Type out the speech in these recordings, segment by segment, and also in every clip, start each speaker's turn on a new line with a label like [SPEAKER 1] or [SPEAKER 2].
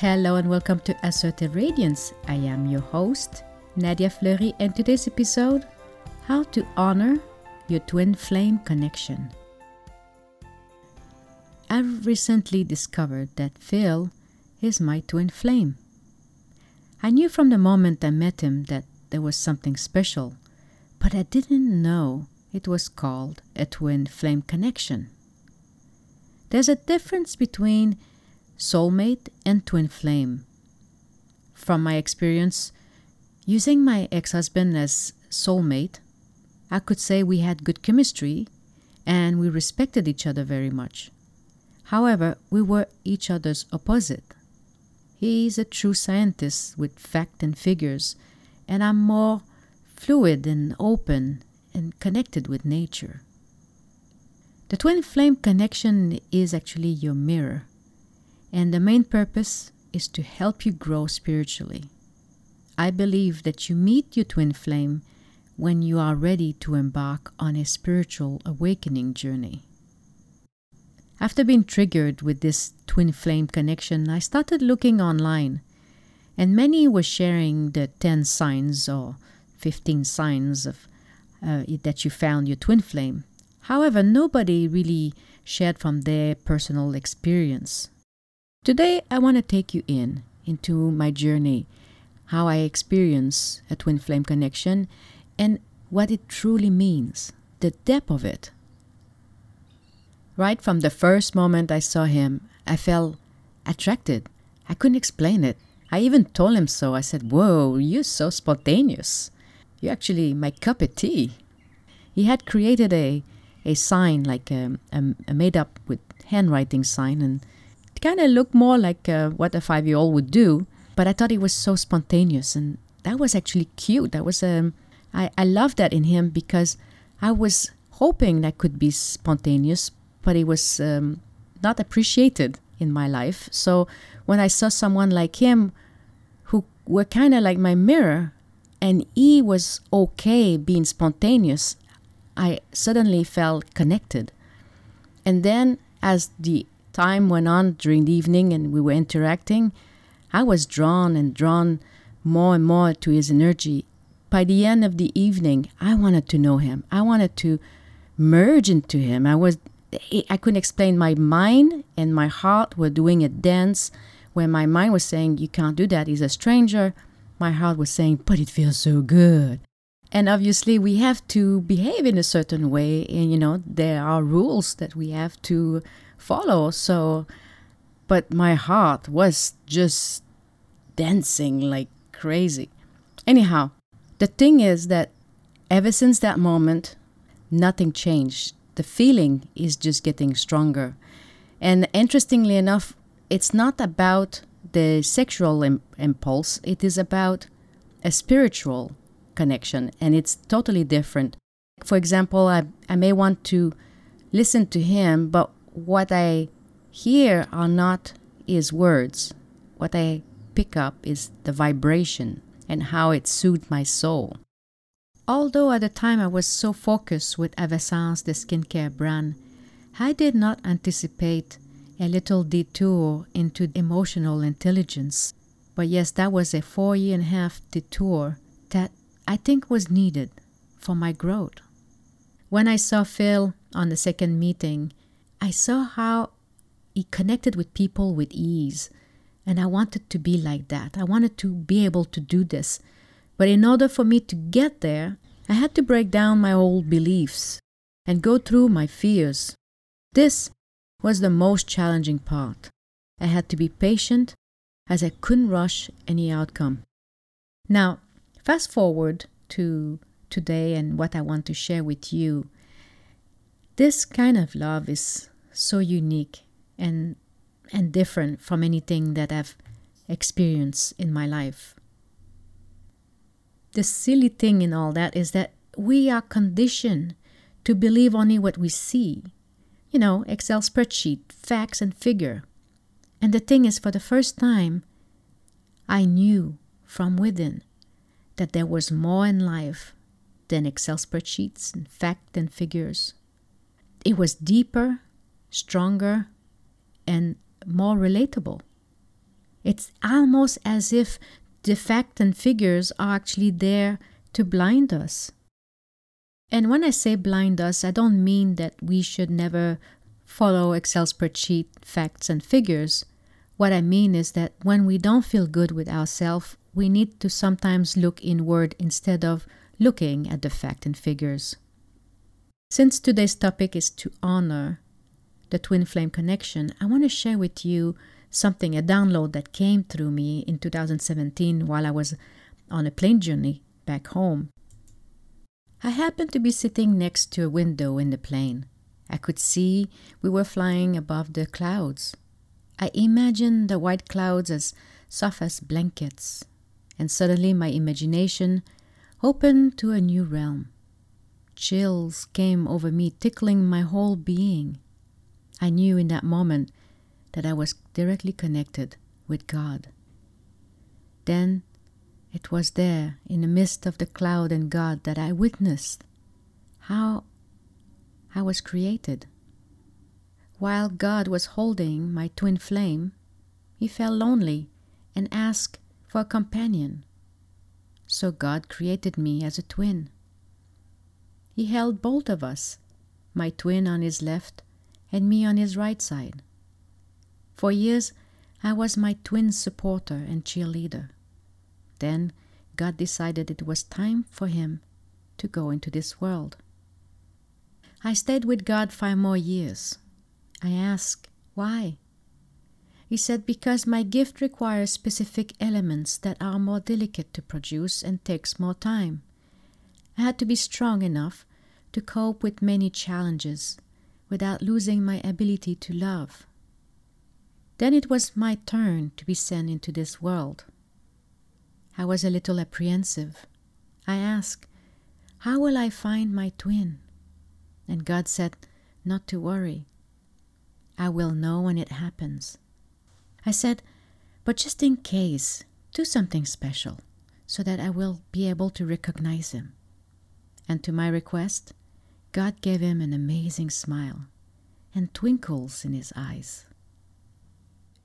[SPEAKER 1] Hello and welcome to Assertive Radiance. I am your host, Nadia Fleury, and today's episode How to Honor Your Twin Flame Connection. I've recently discovered that Phil is my twin flame. I knew from the moment I met him that there was something special, but I didn't know it was called a twin flame connection. There's a difference between soulmate and twin flame. From my experience, using my ex husband as soulmate, I could say we had good chemistry and we respected each other very much. However, we were each other's opposite. He is a true scientist with fact and figures, and I'm more fluid and open and connected with nature. The twin flame connection is actually your mirror, and the main purpose is to help you grow spiritually. I believe that you meet your twin flame when you are ready to embark on a spiritual awakening journey. After being triggered with this twin flame connection, I started looking online, and many were sharing the 10 signs or 15 signs of uh, that you found your twin flame. However, nobody really shared from their personal experience. Today, I want to take you in into my journey, how I experience a twin flame connection, and what it truly means, the depth of it. Right from the first moment I saw him, I felt attracted. I couldn't explain it. I even told him so. I said, Whoa, you're so spontaneous. You're actually my cup of tea. He had created a, a sign, like um, um, a, a, a made up with handwriting sign, and kind of looked more like uh, what a five year old would do. But I thought it was so spontaneous, and that was actually cute. That was um, I, I loved that in him because I was hoping that could be spontaneous, but it was um, not appreciated in my life. So when I saw someone like him who were kind of like my mirror and he was okay being spontaneous, I suddenly felt connected. And then as the time went on during the evening and we were interacting, I was drawn and drawn more and more to his energy. By the end of the evening, I wanted to know him. I wanted to merge into him. I was I couldn't explain. My mind and my heart were doing a dance where my mind was saying, You can't do that. He's a stranger. My heart was saying, But it feels so good. And obviously, we have to behave in a certain way. And, you know, there are rules that we have to follow. So, but my heart was just dancing like crazy. Anyhow, the thing is that ever since that moment, nothing changed the feeling is just getting stronger. And interestingly enough, it's not about the sexual Im- impulse, it is about a spiritual connection, and it's totally different. For example, I, I may want to listen to him, but what I hear are not his words. What I pick up is the vibration and how it soothes my soul. Although at the time I was so focused with Avessence, the skincare brand, I did not anticipate a little detour into emotional intelligence. But yes, that was a four year and a half detour that I think was needed for my growth. When I saw Phil on the second meeting, I saw how he connected with people with ease. And I wanted to be like that. I wanted to be able to do this but in order for me to get there, I had to break down my old beliefs and go through my fears. This was the most challenging part. I had to be patient as I couldn't rush any outcome. Now, fast forward to today and what I want to share with you. This kind of love is so unique and and different from anything that I've experienced in my life the silly thing in all that is that we are conditioned to believe only what we see. You know, Excel spreadsheet, facts and figure. And the thing is, for the first time, I knew from within that there was more in life than Excel spreadsheets and fact and figures. It was deeper, stronger, and more relatable. It's almost as if the fact and figures are actually there to blind us. And when I say blind us, I don't mean that we should never follow Excel spreadsheet facts and figures. What I mean is that when we don't feel good with ourselves, we need to sometimes look inward instead of looking at the fact and figures. Since today's topic is to honor the twin flame connection, I want to share with you something, a download that came through me in 2017 while I was on a plane journey back home. I happened to be sitting next to a window in the plane. I could see we were flying above the clouds. I imagined the white clouds as soft as blankets, and suddenly my imagination opened to a new realm. Chills came over me, tickling my whole being. I knew in that moment that I was directly connected with God. Then it was there, in the midst of the cloud and God, that I witnessed how I was created. While God was holding my twin flame, he felt lonely and asked for a companion. So God created me as a twin. He held both of us, my twin on his left and me on his right side. For years, I was my twin's supporter and cheerleader. Then God decided it was time for him to go into this world. I stayed with God five more years. I asked, why? He said, because my gift requires specific elements that are more delicate to produce and takes more time. I had to be strong enough to cope with many challenges without losing my ability to love. Then it was my turn to be sent into this world. I was a little apprehensive. I asked, How will I find my twin? And God said, Not to worry. I will know when it happens. I said, But just in case, do something special so that I will be able to recognize him. And to my request, God gave him an amazing smile and twinkles in his eyes.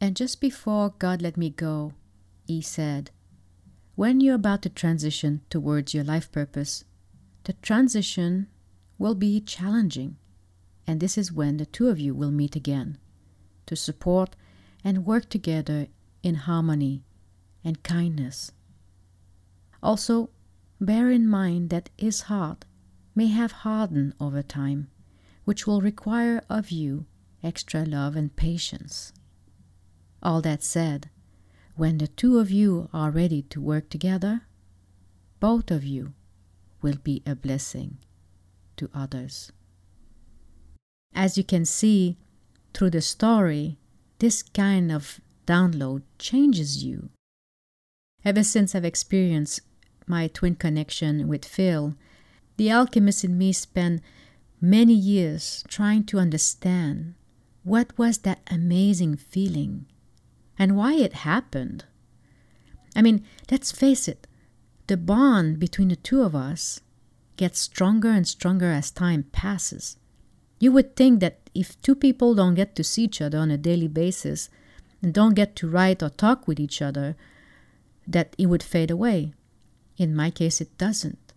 [SPEAKER 1] And just before God let me go, he said, When you're about to transition towards your life purpose, the transition will be challenging. And this is when the two of you will meet again to support and work together in harmony and kindness. Also, bear in mind that his heart may have hardened over time, which will require of you extra love and patience. All that said, when the two of you are ready to work together, both of you will be a blessing to others. As you can see through the story, this kind of download changes you. Ever since I've experienced my twin connection with Phil, the alchemist in me spent many years trying to understand what was that amazing feeling and why it happened. I mean, let's face it, the bond between the two of us gets stronger and stronger as time passes. You would think that if two people don't get to see each other on a daily basis and don't get to write or talk with each other, that it would fade away. In my case, it doesn't.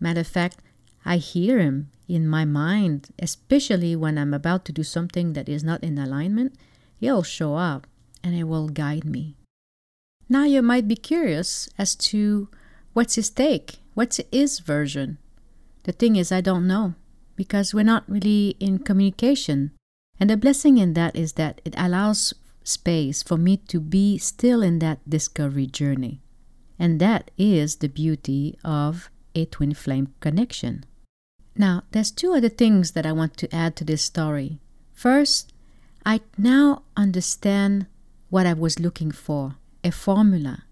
[SPEAKER 1] Matter of fact, I hear him in my mind, especially when I'm about to do something that is not in alignment. He'll show up and it will guide me. Now you might be curious as to what's his take, what's his version. The thing is, I don't know because we're not really in communication. And the blessing in that is that it allows space for me to be still in that discovery journey. And that is the beauty of a twin flame connection. Now, there's two other things that I want to add to this story. First, I now understand what I was looking for a formula,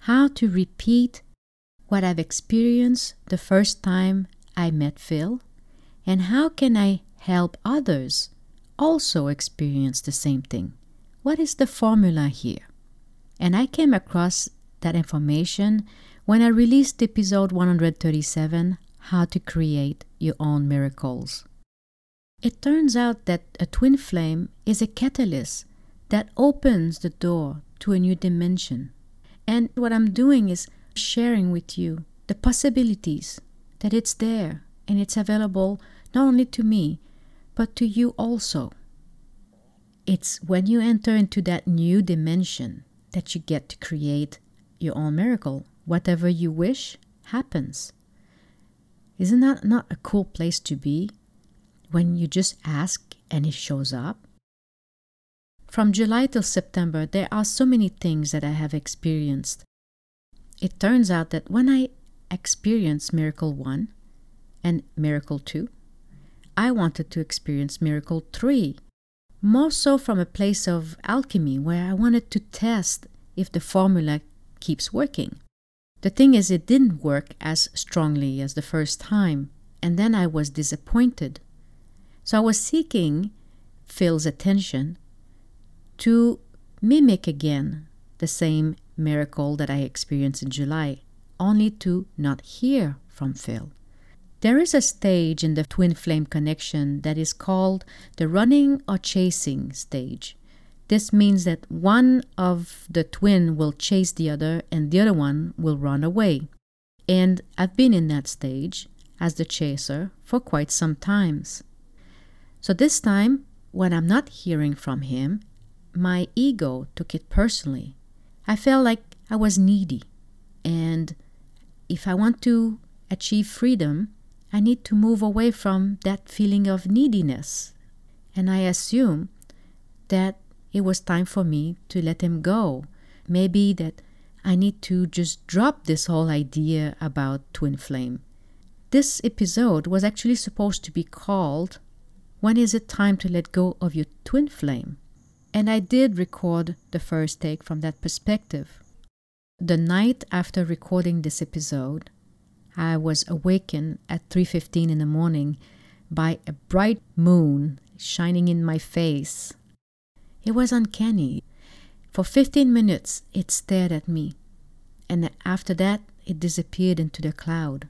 [SPEAKER 1] how to repeat what I've experienced the first time I met Phil, and how can I help others also experience the same thing. What is the formula here? And I came across that information when I released episode 137 How to Create Your Own Miracles. It turns out that a twin flame is a catalyst that opens the door to a new dimension. And what I'm doing is sharing with you the possibilities that it's there and it's available not only to me, but to you also. It's when you enter into that new dimension that you get to create your own miracle. Whatever you wish happens. Isn't that not a cool place to be when you just ask and it shows up? From July till September, there are so many things that I have experienced. It turns out that when I experience Miracle 1 and Miracle 2, I wanted to experience Miracle 3, more so from a place of alchemy where I wanted to test if the formula keeps working. The thing is, it didn't work as strongly as the first time, and then I was disappointed. So I was seeking Phil's attention to mimic again the same miracle that I experienced in July, only to not hear from Phil. There is a stage in the twin flame connection that is called the running or chasing stage. This means that one of the twin will chase the other and the other one will run away. And I've been in that stage as the chaser for quite some times. So this time, when I'm not hearing from him, my ego took it personally. I felt like I was needy. And if I want to achieve freedom, I need to move away from that feeling of neediness. And I assume that it was time for me to let him go. Maybe that I need to just drop this whole idea about twin flame. This episode was actually supposed to be called When is it time to let go of your twin flame? And I did record the first take from that perspective. The night after recording this episode, I was awakened at 3:15 in the morning by a bright moon shining in my face. It was uncanny. For 15 minutes it stared at me, and after that it disappeared into the cloud.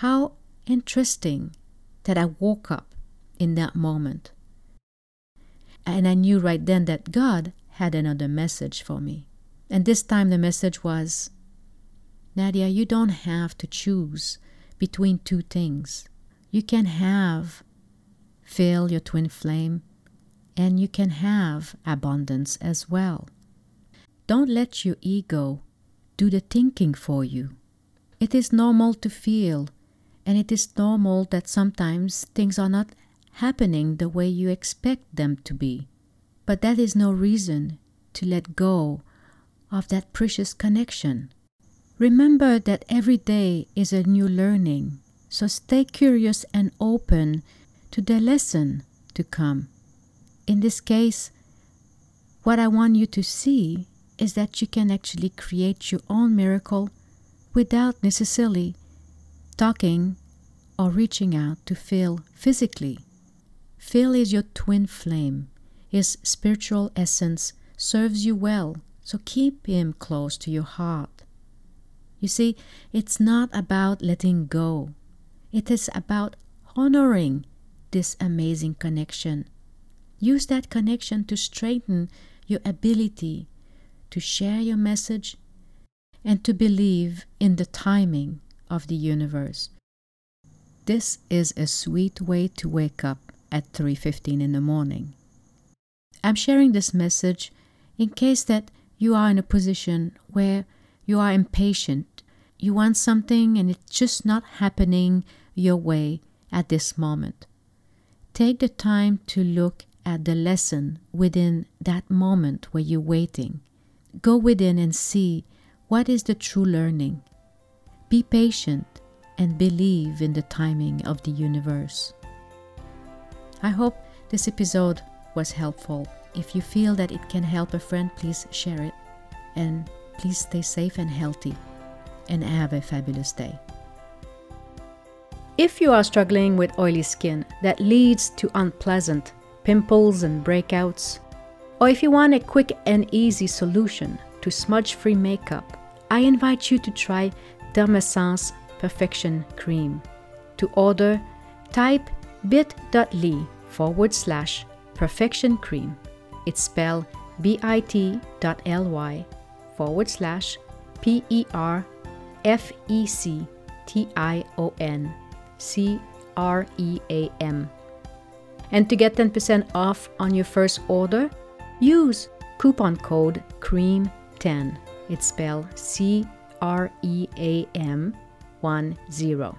[SPEAKER 1] How interesting that I woke up in that moment. And I knew right then that God had another message for me. And this time the message was Nadia, you don't have to choose between two things. You can have Phil your twin flame, and you can have abundance as well. Don't let your ego do the thinking for you. It is normal to feel, and it is normal that sometimes things are not happening the way you expect them to be. But that is no reason to let go of that precious connection. Remember that every day is a new learning, so stay curious and open to the lesson to come. In this case, what I want you to see is that you can actually create your own miracle without necessarily talking or reaching out to Phil physically. Phil is your twin flame. His spiritual essence serves you well, so keep him close to your heart. You see, it's not about letting go, it is about honoring this amazing connection. Use that connection to strengthen your ability to share your message and to believe in the timing of the universe. This is a sweet way to wake up at 3:15 in the morning. I'm sharing this message in case that you are in a position where you are impatient. You want something and it's just not happening your way at this moment. Take the time to look at the lesson within that moment where you're waiting. Go within and see what is the true learning. Be patient and believe in the timing of the universe. I hope this episode was helpful. If you feel that it can help a friend, please share it. And please stay safe and healthy. And have a fabulous day. If you are struggling with oily skin that leads to unpleasant pimples and breakouts, or if you want a quick and easy solution to smudge free makeup, I invite you to try Dermessence Perfection Cream. To order, type bit.ly forward slash perfection cream. It's spelled bit.ly forward slash P E R F E C T I O N C R E A M. And to get 10% off on your first order, use coupon code CREAM10. It's spelled C R E A M 1 0.